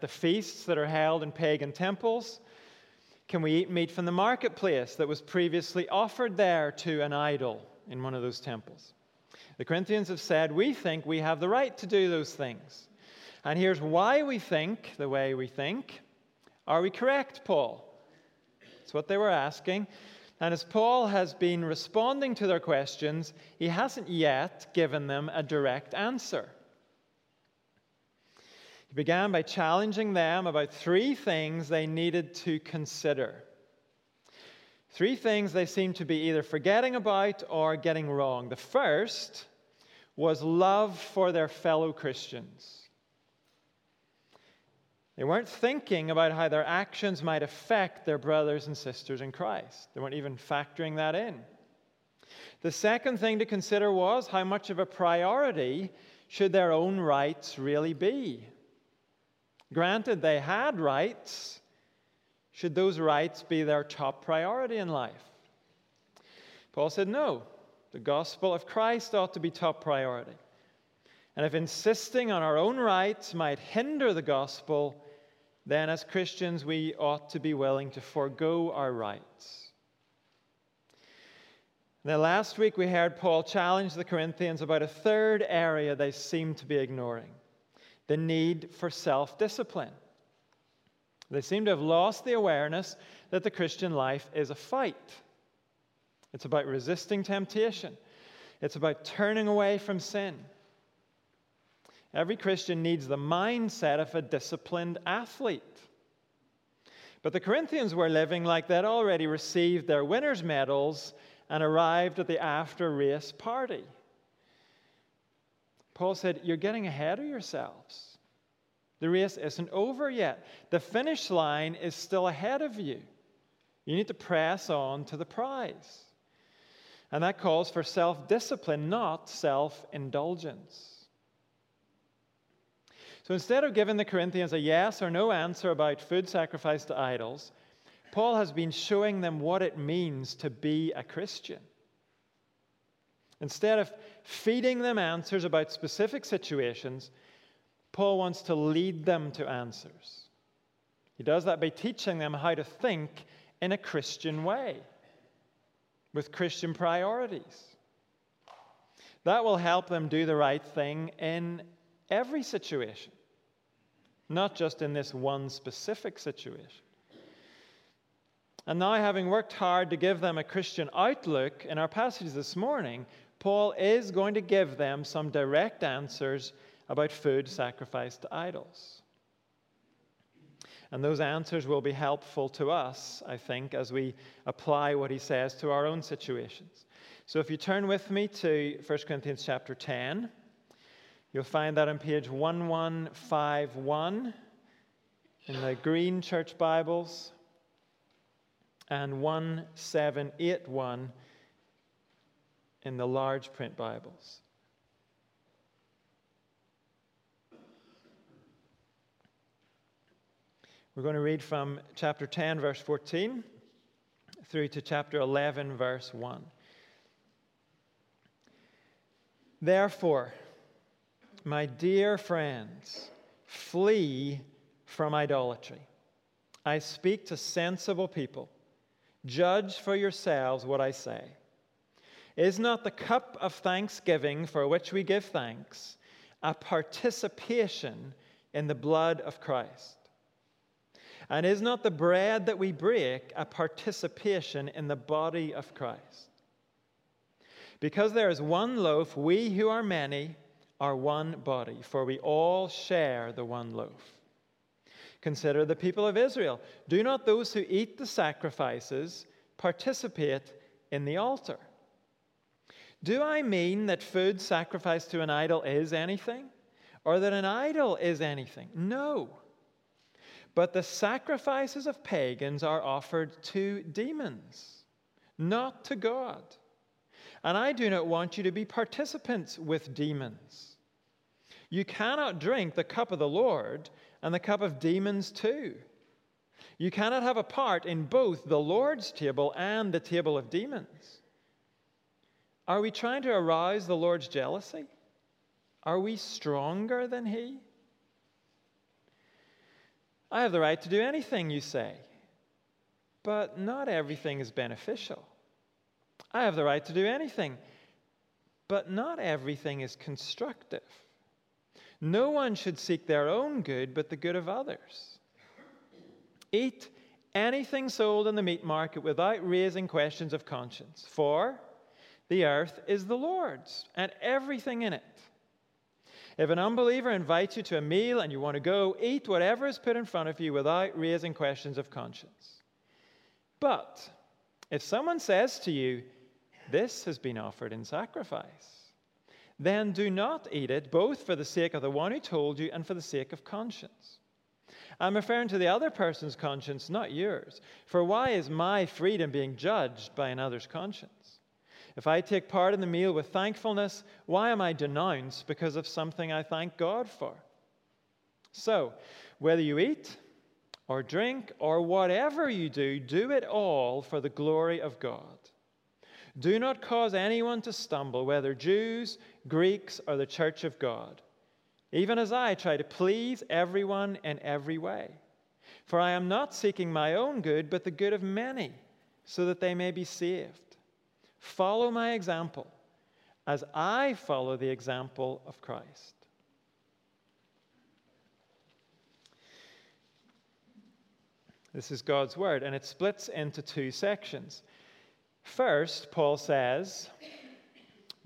the feasts that are held in pagan temples? Can we eat meat from the marketplace that was previously offered there to an idol in one of those temples? The Corinthians have said, We think we have the right to do those things. And here's why we think the way we think. Are we correct, Paul? That's what they were asking. And as Paul has been responding to their questions, he hasn't yet given them a direct answer. He began by challenging them about three things they needed to consider. Three things they seemed to be either forgetting about or getting wrong. The first was love for their fellow Christians. They weren't thinking about how their actions might affect their brothers and sisters in Christ, they weren't even factoring that in. The second thing to consider was how much of a priority should their own rights really be? Granted, they had rights. Should those rights be their top priority in life? Paul said no. The gospel of Christ ought to be top priority. And if insisting on our own rights might hinder the gospel, then as Christians we ought to be willing to forego our rights. Now, last week we heard Paul challenge the Corinthians about a third area they seem to be ignoring the need for self discipline. They seem to have lost the awareness that the Christian life is a fight. It's about resisting temptation, it's about turning away from sin. Every Christian needs the mindset of a disciplined athlete. But the Corinthians were living like they'd already received their winner's medals and arrived at the after race party. Paul said, You're getting ahead of yourselves. The race isn't over yet. The finish line is still ahead of you. You need to press on to the prize. And that calls for self discipline, not self indulgence. So instead of giving the Corinthians a yes or no answer about food sacrificed to idols, Paul has been showing them what it means to be a Christian. Instead of feeding them answers about specific situations, Paul wants to lead them to answers. He does that by teaching them how to think in a Christian way, with Christian priorities. That will help them do the right thing in every situation, not just in this one specific situation. And now, having worked hard to give them a Christian outlook in our passages this morning, Paul is going to give them some direct answers about food sacrificed to idols. And those answers will be helpful to us, I think, as we apply what he says to our own situations. So if you turn with me to 1 Corinthians chapter 10, you'll find that on page 1151 in the Green Church Bibles and 1781 in the large print Bibles. We're going to read from chapter 10, verse 14, through to chapter 11, verse 1. Therefore, my dear friends, flee from idolatry. I speak to sensible people. Judge for yourselves what I say. Is not the cup of thanksgiving for which we give thanks a participation in the blood of Christ? And is not the bread that we break a participation in the body of Christ? Because there is one loaf, we who are many are one body, for we all share the one loaf. Consider the people of Israel. Do not those who eat the sacrifices participate in the altar? Do I mean that food sacrificed to an idol is anything? Or that an idol is anything? No. But the sacrifices of pagans are offered to demons, not to God. And I do not want you to be participants with demons. You cannot drink the cup of the Lord and the cup of demons too. You cannot have a part in both the Lord's table and the table of demons. Are we trying to arouse the Lord's jealousy? Are we stronger than He? I have the right to do anything you say, but not everything is beneficial. I have the right to do anything, but not everything is constructive. No one should seek their own good, but the good of others. Eat anything sold in the meat market without raising questions of conscience, for the earth is the Lord's and everything in it. If an unbeliever invites you to a meal and you want to go, eat whatever is put in front of you without raising questions of conscience. But if someone says to you, This has been offered in sacrifice, then do not eat it, both for the sake of the one who told you and for the sake of conscience. I'm referring to the other person's conscience, not yours. For why is my freedom being judged by another's conscience? If I take part in the meal with thankfulness, why am I denounced because of something I thank God for? So, whether you eat or drink or whatever you do, do it all for the glory of God. Do not cause anyone to stumble, whether Jews, Greeks, or the church of God even as I try to please everyone in every way. For I am not seeking my own good, but the good of many, so that they may be saved. Follow my example as I follow the example of Christ. This is God's word, and it splits into two sections. First, Paul says,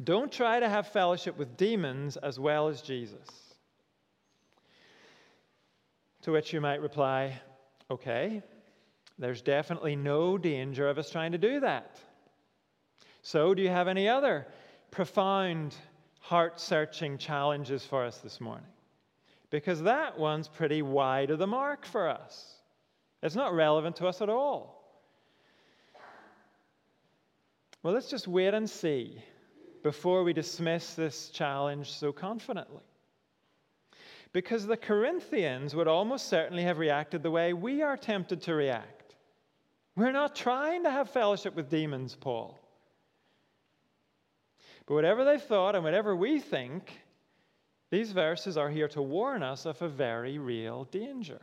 Don't try to have fellowship with demons as well as Jesus. To which you might reply, okay, there's definitely no danger of us trying to do that. So, do you have any other profound, heart searching challenges for us this morning? Because that one's pretty wide of the mark for us. It's not relevant to us at all. Well, let's just wait and see before we dismiss this challenge so confidently because the Corinthians would almost certainly have reacted the way we are tempted to react. We're not trying to have fellowship with demons, Paul. But whatever they thought and whatever we think, these verses are here to warn us of a very real danger.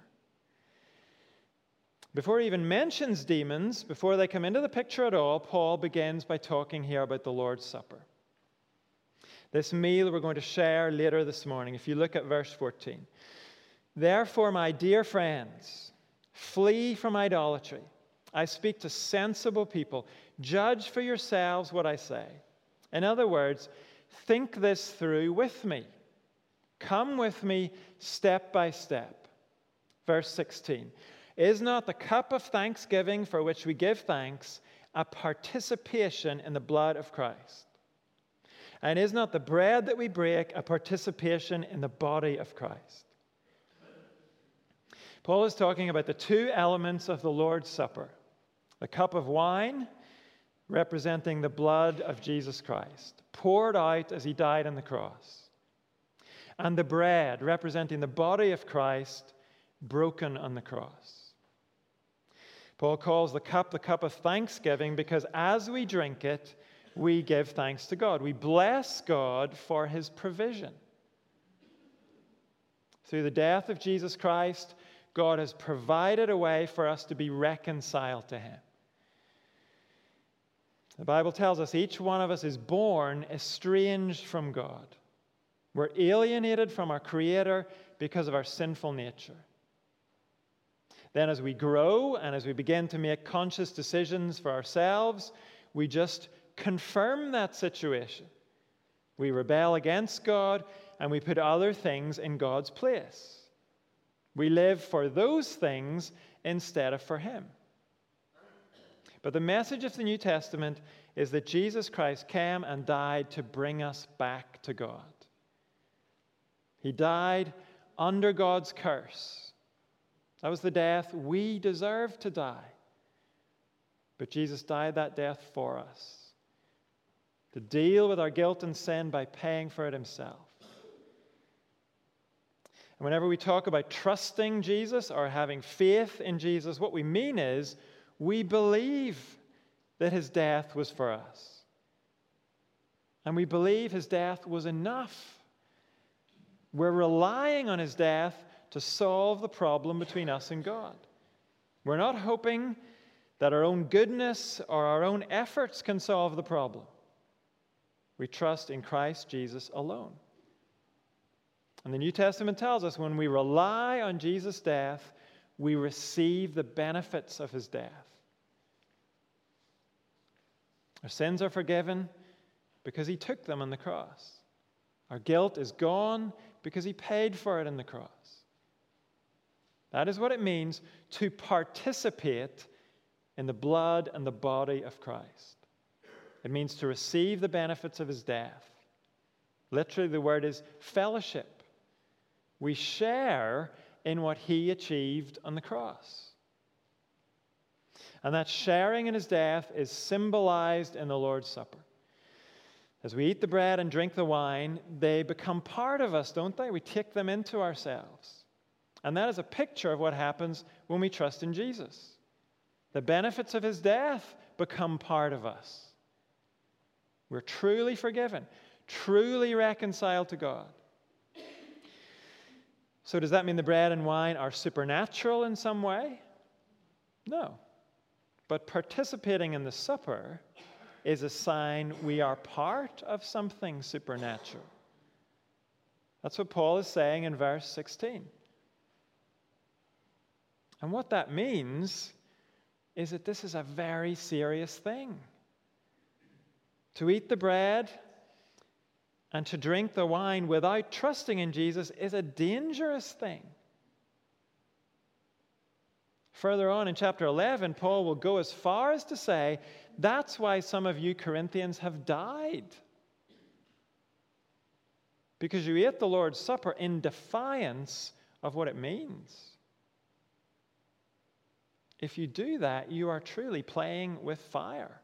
Before he even mentions demons, before they come into the picture at all, Paul begins by talking here about the Lord's Supper. This meal we're going to share later this morning, if you look at verse 14. Therefore, my dear friends, flee from idolatry. I speak to sensible people. Judge for yourselves what I say. In other words, think this through with me. Come with me step by step. Verse 16 Is not the cup of thanksgiving for which we give thanks a participation in the blood of Christ? And is not the bread that we break a participation in the body of Christ? Paul is talking about the two elements of the Lord's Supper the cup of wine, representing the blood of Jesus Christ, poured out as he died on the cross, and the bread, representing the body of Christ, broken on the cross. Paul calls the cup the cup of thanksgiving because as we drink it, we give thanks to God. We bless God for his provision. Through the death of Jesus Christ, God has provided a way for us to be reconciled to him. The Bible tells us each one of us is born estranged from God. We're alienated from our Creator because of our sinful nature. Then, as we grow and as we begin to make conscious decisions for ourselves, we just confirm that situation. We rebel against God and we put other things in God's place. We live for those things instead of for Him. But the message of the New Testament is that Jesus Christ came and died to bring us back to God. He died under God's curse. That was the death we deserved to die. But Jesus died that death for us to deal with our guilt and sin by paying for it himself. And whenever we talk about trusting Jesus or having faith in Jesus, what we mean is we believe that his death was for us. And we believe his death was enough. We're relying on his death to solve the problem between us and God. We're not hoping that our own goodness or our own efforts can solve the problem. We trust in Christ Jesus alone. And the New Testament tells us when we rely on Jesus' death, we receive the benefits of his death. Our sins are forgiven because he took them on the cross. Our guilt is gone because he paid for it in the cross. That is what it means to participate in the blood and the body of Christ. It means to receive the benefits of his death. Literally, the word is fellowship. We share in what he achieved on the cross. And that sharing in his death is symbolized in the Lord's Supper. As we eat the bread and drink the wine, they become part of us, don't they? We take them into ourselves. And that is a picture of what happens when we trust in Jesus. The benefits of his death become part of us. We're truly forgiven, truly reconciled to God. So, does that mean the bread and wine are supernatural in some way? No. But participating in the supper is a sign we are part of something supernatural. That's what Paul is saying in verse 16. And what that means is that this is a very serious thing. To eat the bread and to drink the wine without trusting in Jesus is a dangerous thing. Further on in chapter 11, Paul will go as far as to say that's why some of you Corinthians have died. Because you ate the Lord's Supper in defiance of what it means. If you do that, you are truly playing with fire.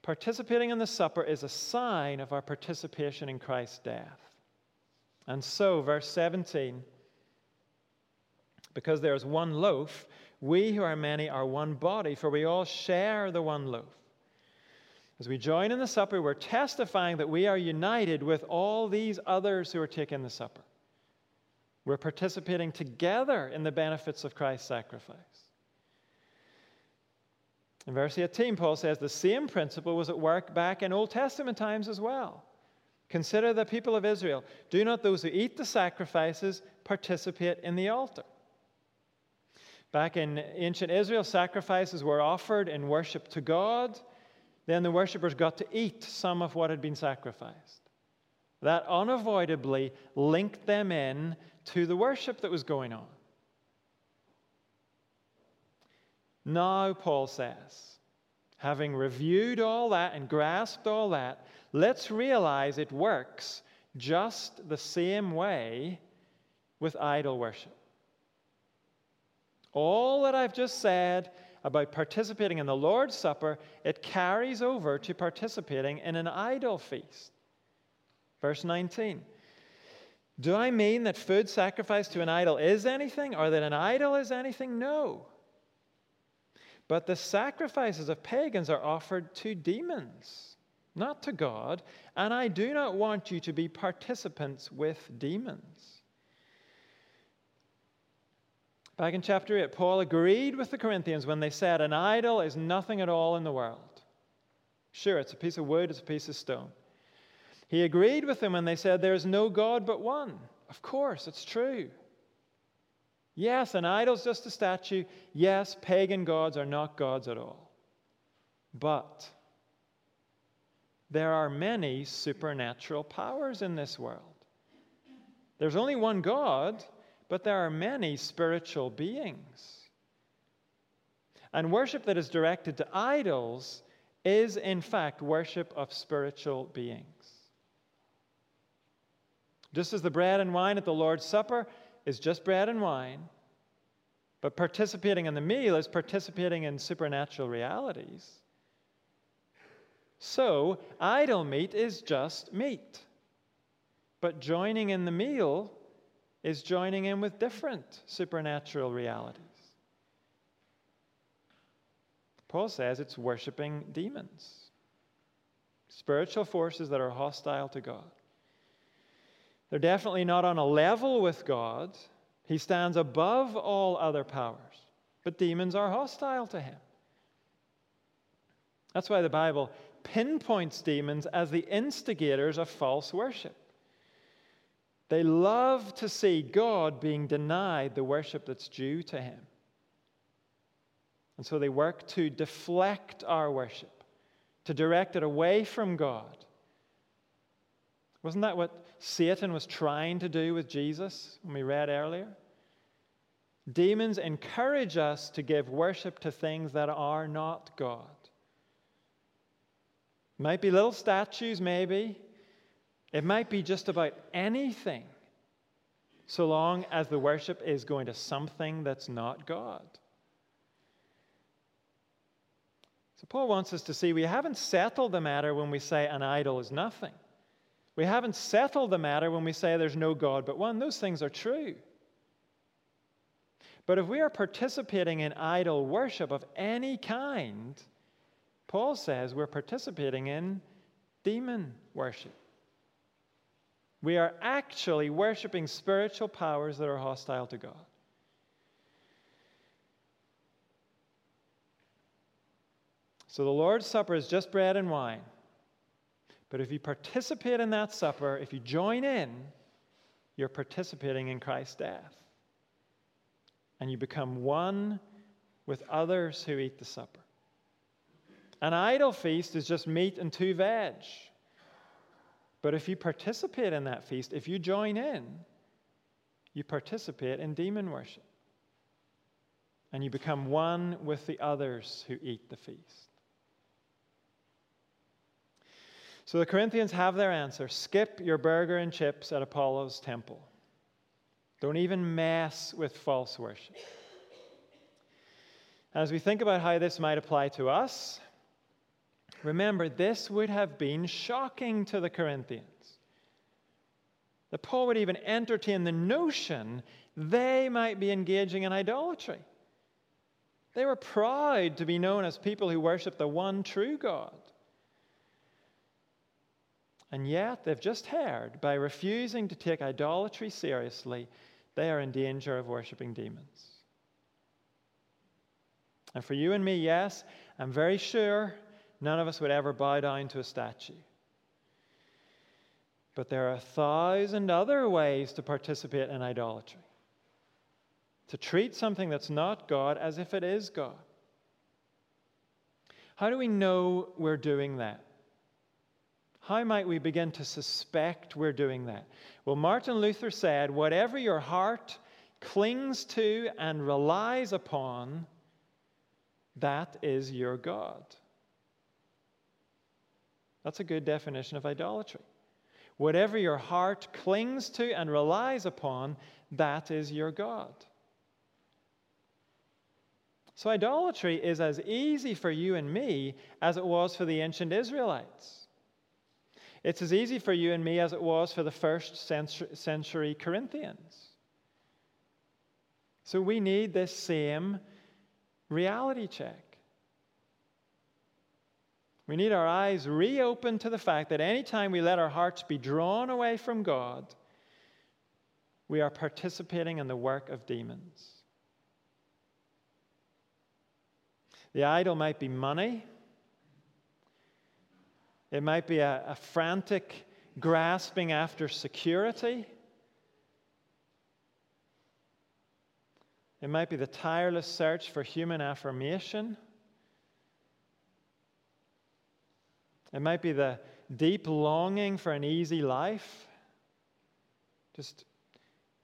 Participating in the supper is a sign of our participation in Christ's death. And so, verse 17, because there is one loaf, we who are many are one body, for we all share the one loaf. As we join in the supper, we're testifying that we are united with all these others who are taking the supper. We're participating together in the benefits of Christ's sacrifice. In verse 18, Paul says the same principle was at work back in Old Testament times as well. Consider the people of Israel. Do not those who eat the sacrifices participate in the altar? Back in ancient Israel, sacrifices were offered in worship to God. Then the worshippers got to eat some of what had been sacrificed. That unavoidably linked them in to the worship that was going on. Now, Paul says, having reviewed all that and grasped all that, let's realize it works just the same way with idol worship. All that I've just said about participating in the Lord's Supper, it carries over to participating in an idol feast. Verse 19. Do I mean that food sacrificed to an idol is anything, or that an idol is anything? No. But the sacrifices of pagans are offered to demons, not to God, and I do not want you to be participants with demons. Back in chapter 8, Paul agreed with the Corinthians when they said, An idol is nothing at all in the world. Sure, it's a piece of wood, it's a piece of stone. He agreed with them when they said, There is no God but one. Of course, it's true. Yes, an idol's just a statue. Yes, pagan gods are not gods at all. But there are many supernatural powers in this world. There's only one God, but there are many spiritual beings. And worship that is directed to idols is, in fact, worship of spiritual beings. Just as the bread and wine at the Lord's Supper is just bread and wine, but participating in the meal is participating in supernatural realities. So, idol meat is just meat. But joining in the meal is joining in with different supernatural realities. Paul says it's worshiping demons, spiritual forces that are hostile to God. They're definitely not on a level with God. He stands above all other powers. But demons are hostile to him. That's why the Bible pinpoints demons as the instigators of false worship. They love to see God being denied the worship that's due to him. And so they work to deflect our worship, to direct it away from God. Wasn't that what Satan was trying to do with Jesus when we read earlier? Demons encourage us to give worship to things that are not God. Might be little statues, maybe. It might be just about anything, so long as the worship is going to something that's not God. So, Paul wants us to see we haven't settled the matter when we say an idol is nothing. We haven't settled the matter when we say there's no God but one. Those things are true. But if we are participating in idol worship of any kind, Paul says we're participating in demon worship. We are actually worshiping spiritual powers that are hostile to God. So the Lord's Supper is just bread and wine. But if you participate in that supper, if you join in, you're participating in Christ's death. And you become one with others who eat the supper. An idol feast is just meat and two veg. But if you participate in that feast, if you join in, you participate in demon worship. And you become one with the others who eat the feast. So the Corinthians have their answer skip your burger and chips at Apollo's temple. Don't even mess with false worship. As we think about how this might apply to us, remember this would have been shocking to the Corinthians. That Paul would even entertain the notion they might be engaging in idolatry. They were proud to be known as people who worship the one true God. And yet, they've just heard by refusing to take idolatry seriously, they are in danger of worshiping demons. And for you and me, yes, I'm very sure none of us would ever bow down to a statue. But there are a thousand other ways to participate in idolatry. To treat something that's not God as if it is God. How do we know we're doing that? How might we begin to suspect we're doing that? Well, Martin Luther said, Whatever your heart clings to and relies upon, that is your God. That's a good definition of idolatry. Whatever your heart clings to and relies upon, that is your God. So, idolatry is as easy for you and me as it was for the ancient Israelites. It's as easy for you and me as it was for the first century Corinthians. So we need this same reality check. We need our eyes reopened to the fact that anytime we let our hearts be drawn away from God, we are participating in the work of demons. The idol might be money, it might be a, a frantic grasping after security. It might be the tireless search for human affirmation. It might be the deep longing for an easy life. Just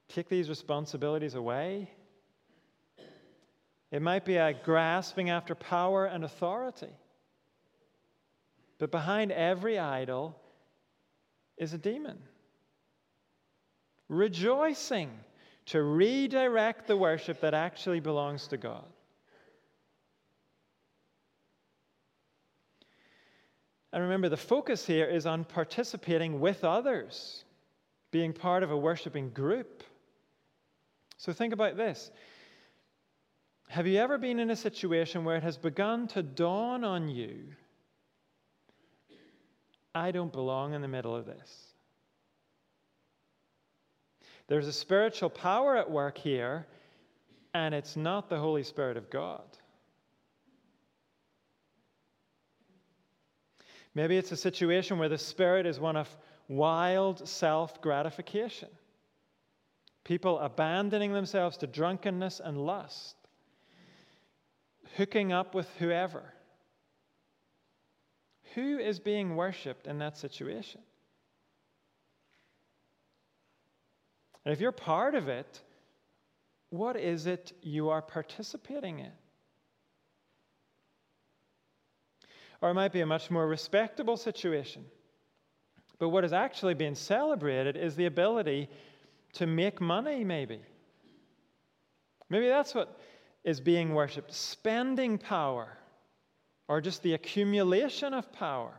take these responsibilities away. It might be a grasping after power and authority. But behind every idol is a demon, rejoicing to redirect the worship that actually belongs to God. And remember, the focus here is on participating with others, being part of a worshiping group. So think about this. Have you ever been in a situation where it has begun to dawn on you I don't belong in the middle of this. There's a spiritual power at work here, and it's not the Holy Spirit of God. Maybe it's a situation where the Spirit is one of wild self gratification. People abandoning themselves to drunkenness and lust, hooking up with whoever. Who is being worshipped in that situation? And if you're part of it, what is it you are participating in? Or it might be a much more respectable situation. But what is actually being celebrated is the ability to make money, maybe. Maybe that's what is being worshiped spending power, or just the accumulation of power.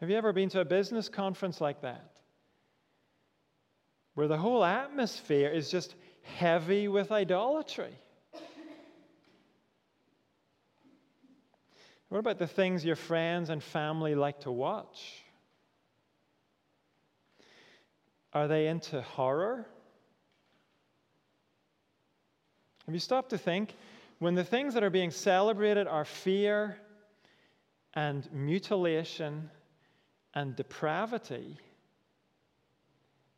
Have you ever been to a business conference like that? Where the whole atmosphere is just heavy with idolatry. What about the things your friends and family like to watch? Are they into horror? Have you stopped to think? When the things that are being celebrated are fear and mutilation and depravity,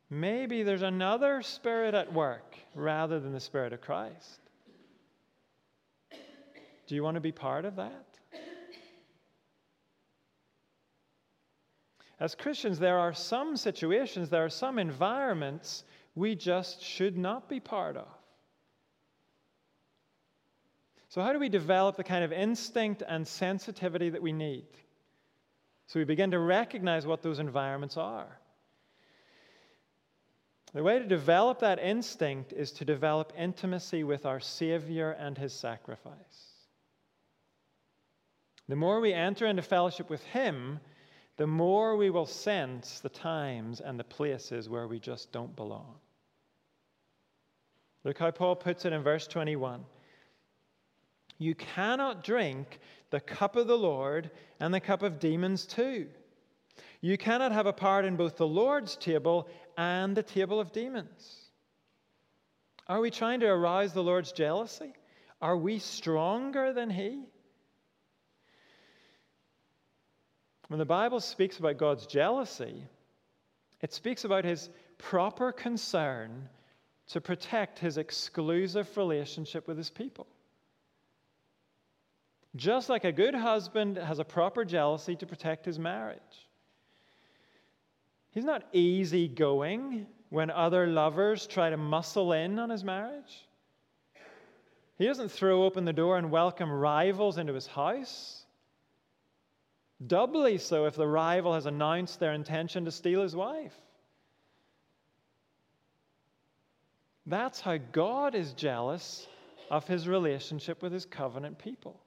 maybe there's another spirit at work rather than the Spirit of Christ. Do you want to be part of that? As Christians, there are some situations, there are some environments we just should not be part of. So, how do we develop the kind of instinct and sensitivity that we need? So, we begin to recognize what those environments are. The way to develop that instinct is to develop intimacy with our Savior and His sacrifice. The more we enter into fellowship with Him, the more we will sense the times and the places where we just don't belong. Look how Paul puts it in verse 21. You cannot drink the cup of the Lord and the cup of demons too. You cannot have a part in both the Lord's table and the table of demons. Are we trying to arouse the Lord's jealousy? Are we stronger than He? When the Bible speaks about God's jealousy, it speaks about his proper concern to protect his exclusive relationship with his people. Just like a good husband has a proper jealousy to protect his marriage. He's not easygoing when other lovers try to muscle in on his marriage. He doesn't throw open the door and welcome rivals into his house. Doubly so if the rival has announced their intention to steal his wife. That's how God is jealous of his relationship with his covenant people.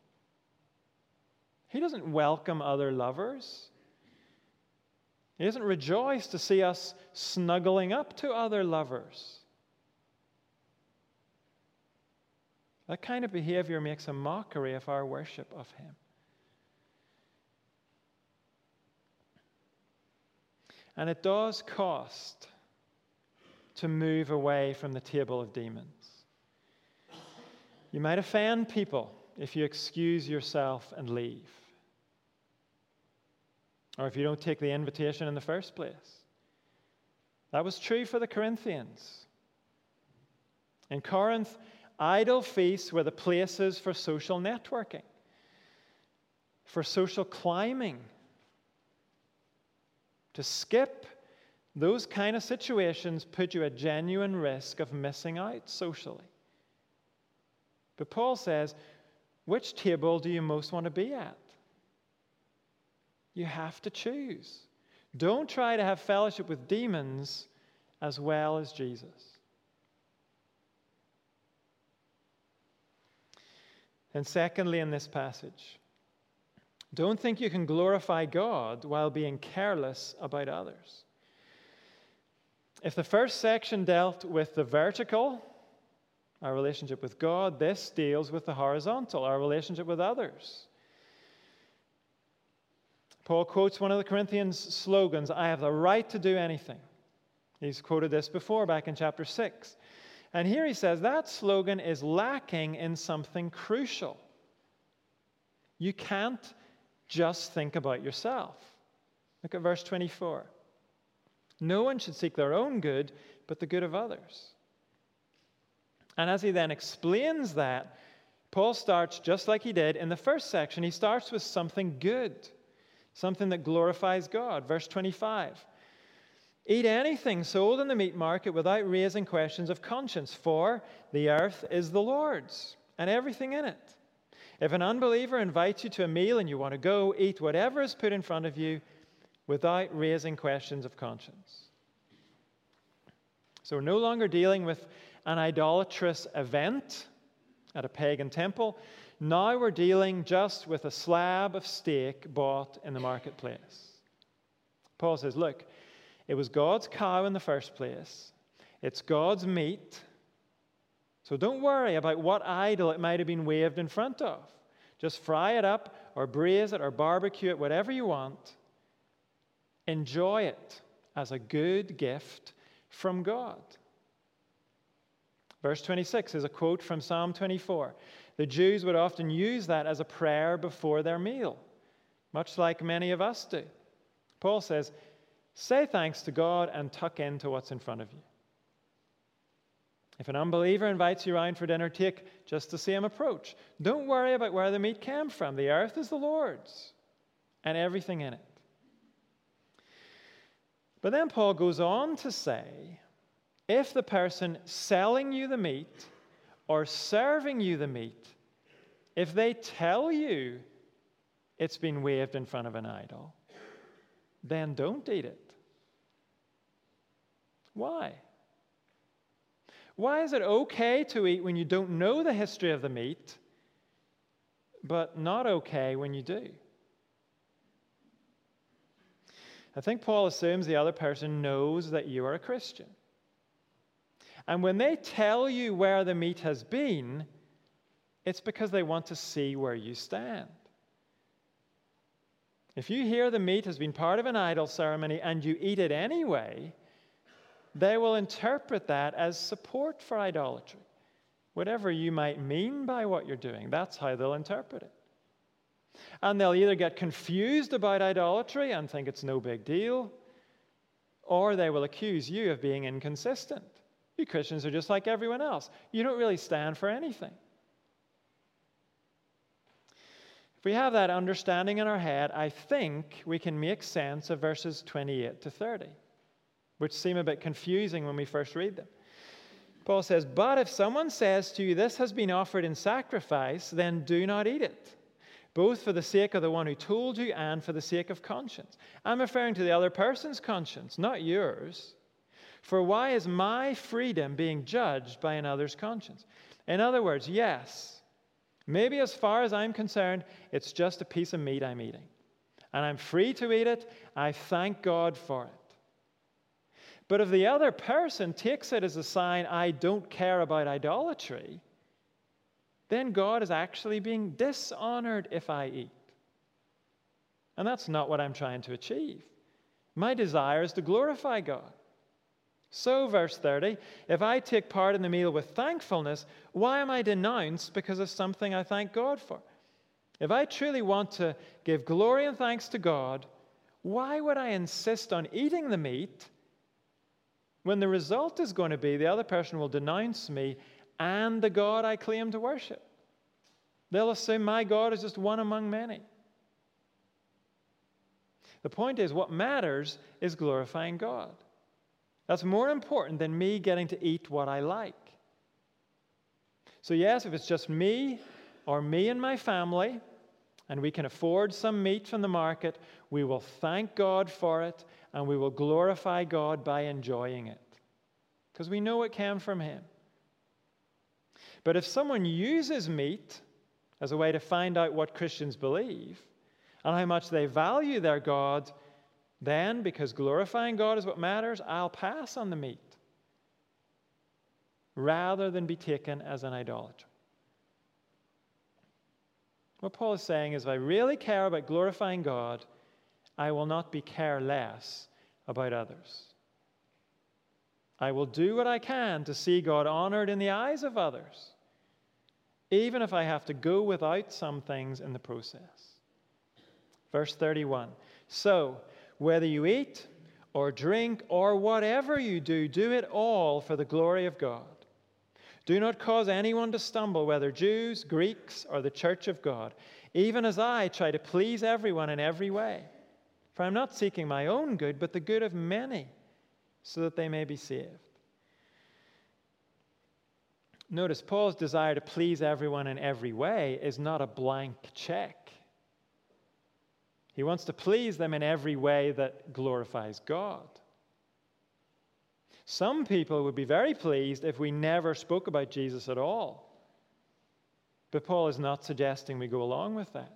He doesn't welcome other lovers. He doesn't rejoice to see us snuggling up to other lovers. That kind of behavior makes a mockery of our worship of him. And it does cost to move away from the table of demons. You might offend people if you excuse yourself and leave, or if you don't take the invitation in the first place. That was true for the Corinthians. In Corinth, idol feasts were the places for social networking, for social climbing to skip those kind of situations put you at genuine risk of missing out socially. But Paul says, which table do you most want to be at? You have to choose. Don't try to have fellowship with demons as well as Jesus. And secondly, in this passage, don't think you can glorify God while being careless about others. If the first section dealt with the vertical, our relationship with God, this deals with the horizontal, our relationship with others. Paul quotes one of the Corinthians' slogans I have the right to do anything. He's quoted this before back in chapter 6. And here he says that slogan is lacking in something crucial. You can't just think about yourself. Look at verse 24. No one should seek their own good, but the good of others. And as he then explains that, Paul starts just like he did in the first section. He starts with something good, something that glorifies God. Verse 25 Eat anything sold in the meat market without raising questions of conscience, for the earth is the Lord's and everything in it. If an unbeliever invites you to a meal and you want to go, eat whatever is put in front of you without raising questions of conscience. So we're no longer dealing with an idolatrous event at a pagan temple. Now we're dealing just with a slab of steak bought in the marketplace. Paul says, Look, it was God's cow in the first place, it's God's meat. So don't worry about what idol it might have been waved in front of. Just fry it up or braise it or barbecue it, whatever you want. Enjoy it as a good gift from God. Verse 26 is a quote from Psalm 24. The Jews would often use that as a prayer before their meal, much like many of us do. Paul says, Say thanks to God and tuck into what's in front of you. If an unbeliever invites you around for dinner, take just the same approach. Don't worry about where the meat came from. The earth is the Lord's and everything in it. But then Paul goes on to say if the person selling you the meat or serving you the meat, if they tell you it's been waved in front of an idol, then don't eat it. Why? Why is it okay to eat when you don't know the history of the meat, but not okay when you do? I think Paul assumes the other person knows that you are a Christian. And when they tell you where the meat has been, it's because they want to see where you stand. If you hear the meat has been part of an idol ceremony and you eat it anyway, they will interpret that as support for idolatry. Whatever you might mean by what you're doing, that's how they'll interpret it. And they'll either get confused about idolatry and think it's no big deal, or they will accuse you of being inconsistent. You Christians are just like everyone else. You don't really stand for anything. If we have that understanding in our head, I think we can make sense of verses 28 to 30 which seem a bit confusing when we first read them. Paul says, But if someone says to you, This has been offered in sacrifice, then do not eat it, both for the sake of the one who told you and for the sake of conscience. I'm referring to the other person's conscience, not yours. For why is my freedom being judged by another's conscience? In other words, yes, maybe as far as I'm concerned, it's just a piece of meat I'm eating. And I'm free to eat it. I thank God for it. But if the other person takes it as a sign, I don't care about idolatry, then God is actually being dishonored if I eat. And that's not what I'm trying to achieve. My desire is to glorify God. So, verse 30, if I take part in the meal with thankfulness, why am I denounced because of something I thank God for? If I truly want to give glory and thanks to God, why would I insist on eating the meat when the result is going to be the other person will denounce me and the God I claim to worship. They'll assume my God is just one among many. The point is, what matters is glorifying God. That's more important than me getting to eat what I like. So, yes, if it's just me or me and my family, and we can afford some meat from the market, we will thank God for it and we will glorify God by enjoying it because we know it came from Him. But if someone uses meat as a way to find out what Christians believe and how much they value their God, then, because glorifying God is what matters, I'll pass on the meat rather than be taken as an idolater. What Paul is saying is if I really care about glorifying God, I will not be careless about others. I will do what I can to see God honored in the eyes of others, even if I have to go without some things in the process. Verse 31 So, whether you eat or drink or whatever you do, do it all for the glory of God. Do not cause anyone to stumble, whether Jews, Greeks, or the church of God, even as I try to please everyone in every way. For I'm not seeking my own good, but the good of many, so that they may be saved. Notice Paul's desire to please everyone in every way is not a blank check. He wants to please them in every way that glorifies God. Some people would be very pleased if we never spoke about Jesus at all. But Paul is not suggesting we go along with that.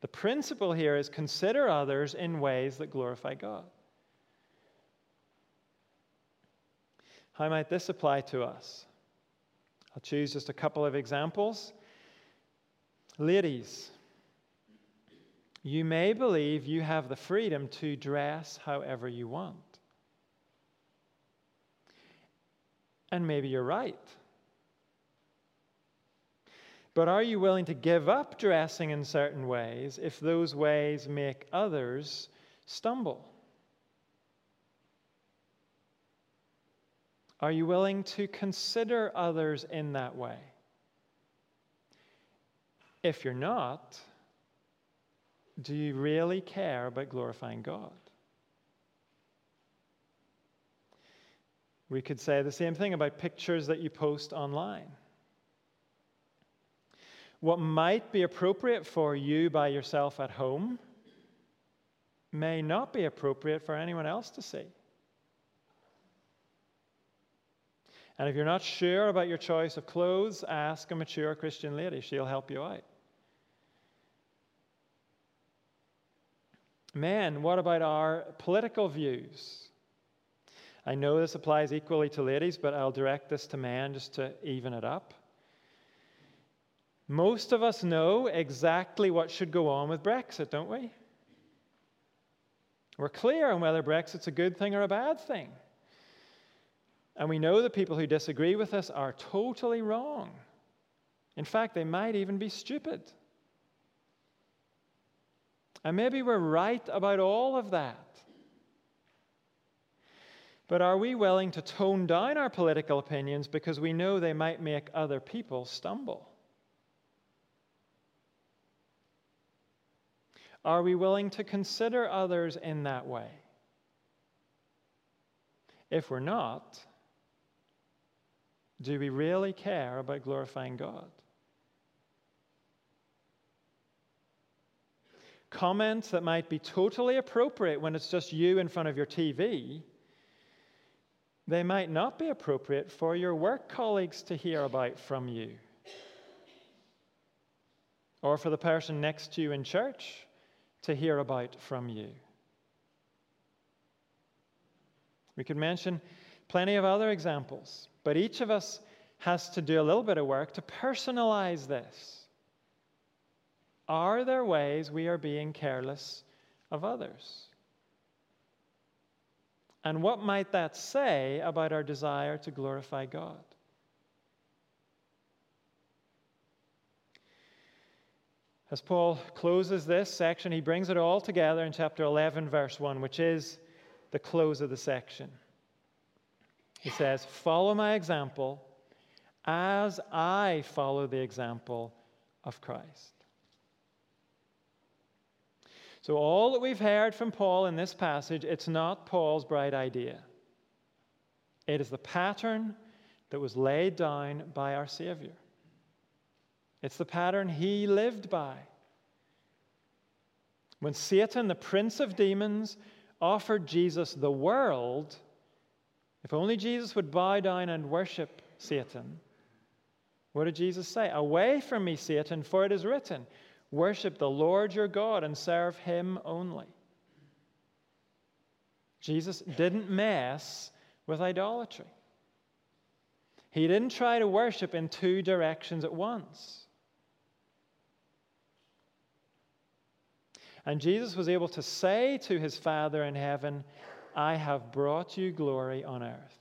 The principle here is consider others in ways that glorify God. How might this apply to us? I'll choose just a couple of examples. Ladies, you may believe you have the freedom to dress however you want. And maybe you're right. But are you willing to give up dressing in certain ways if those ways make others stumble? Are you willing to consider others in that way? If you're not, do you really care about glorifying God? We could say the same thing about pictures that you post online. What might be appropriate for you by yourself at home may not be appropriate for anyone else to see. And if you're not sure about your choice of clothes, ask a mature Christian lady. She'll help you out. Men, what about our political views? I know this applies equally to ladies, but I'll direct this to men just to even it up. Most of us know exactly what should go on with Brexit, don't we? We're clear on whether Brexit's a good thing or a bad thing. And we know the people who disagree with us are totally wrong. In fact, they might even be stupid. And maybe we're right about all of that. But are we willing to tone down our political opinions because we know they might make other people stumble? Are we willing to consider others in that way? If we're not, do we really care about glorifying God? Comments that might be totally appropriate when it's just you in front of your TV, they might not be appropriate for your work colleagues to hear about from you. Or for the person next to you in church to hear about from you. We could mention plenty of other examples. But each of us has to do a little bit of work to personalize this. Are there ways we are being careless of others? And what might that say about our desire to glorify God? As Paul closes this section, he brings it all together in chapter 11, verse 1, which is the close of the section. He says, Follow my example as I follow the example of Christ. So, all that we've heard from Paul in this passage, it's not Paul's bright idea. It is the pattern that was laid down by our Savior. It's the pattern he lived by. When Satan, the prince of demons, offered Jesus the world, if only Jesus would bow down and worship Satan. What did Jesus say? Away from me, Satan, for it is written, Worship the Lord your God and serve him only. Jesus didn't mess with idolatry. He didn't try to worship in two directions at once. And Jesus was able to say to his Father in heaven, I have brought you glory on earth.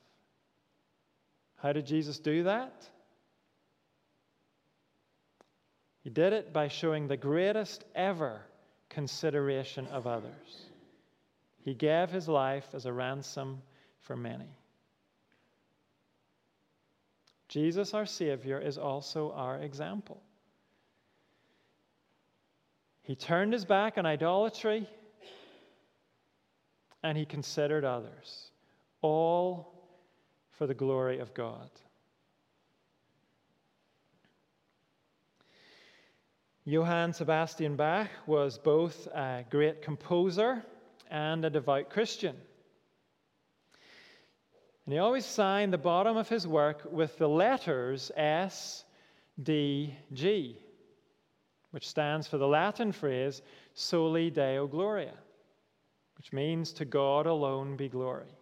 How did Jesus do that? He did it by showing the greatest ever consideration of others. He gave his life as a ransom for many. Jesus, our Savior, is also our example. He turned his back on idolatry and he considered others, all for the glory of God. Johann Sebastian Bach was both a great composer and a devout Christian. And he always signed the bottom of his work with the letters S, D, G, which stands for the Latin phrase Soli Deo Gloria, which means to God alone be glory.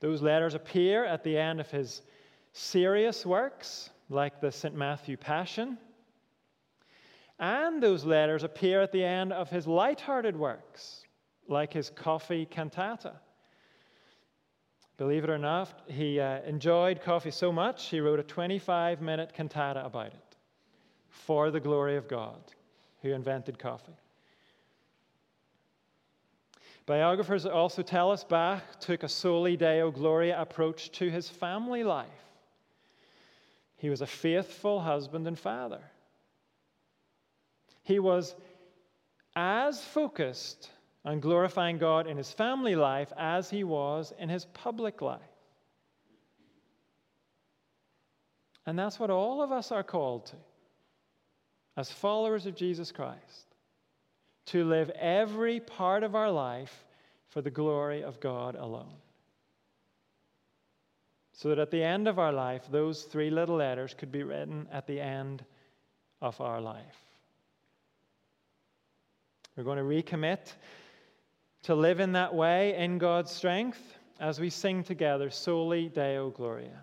Those letters appear at the end of his serious works, like the St. Matthew Passion and those letters appear at the end of his light-hearted works, like his coffee cantata. Believe it or not, he uh, enjoyed coffee so much, he wrote a 25 minute cantata about it for the glory of God, who invented coffee. Biographers also tell us Bach took a soli deo gloria approach to his family life. He was a faithful husband and father. He was as focused on glorifying God in his family life as he was in his public life. And that's what all of us are called to as followers of Jesus Christ to live every part of our life for the glory of God alone. So that at the end of our life, those three little letters could be written at the end of our life. We're going to recommit to live in that way in God's strength as we sing together, Soli Deo Gloria.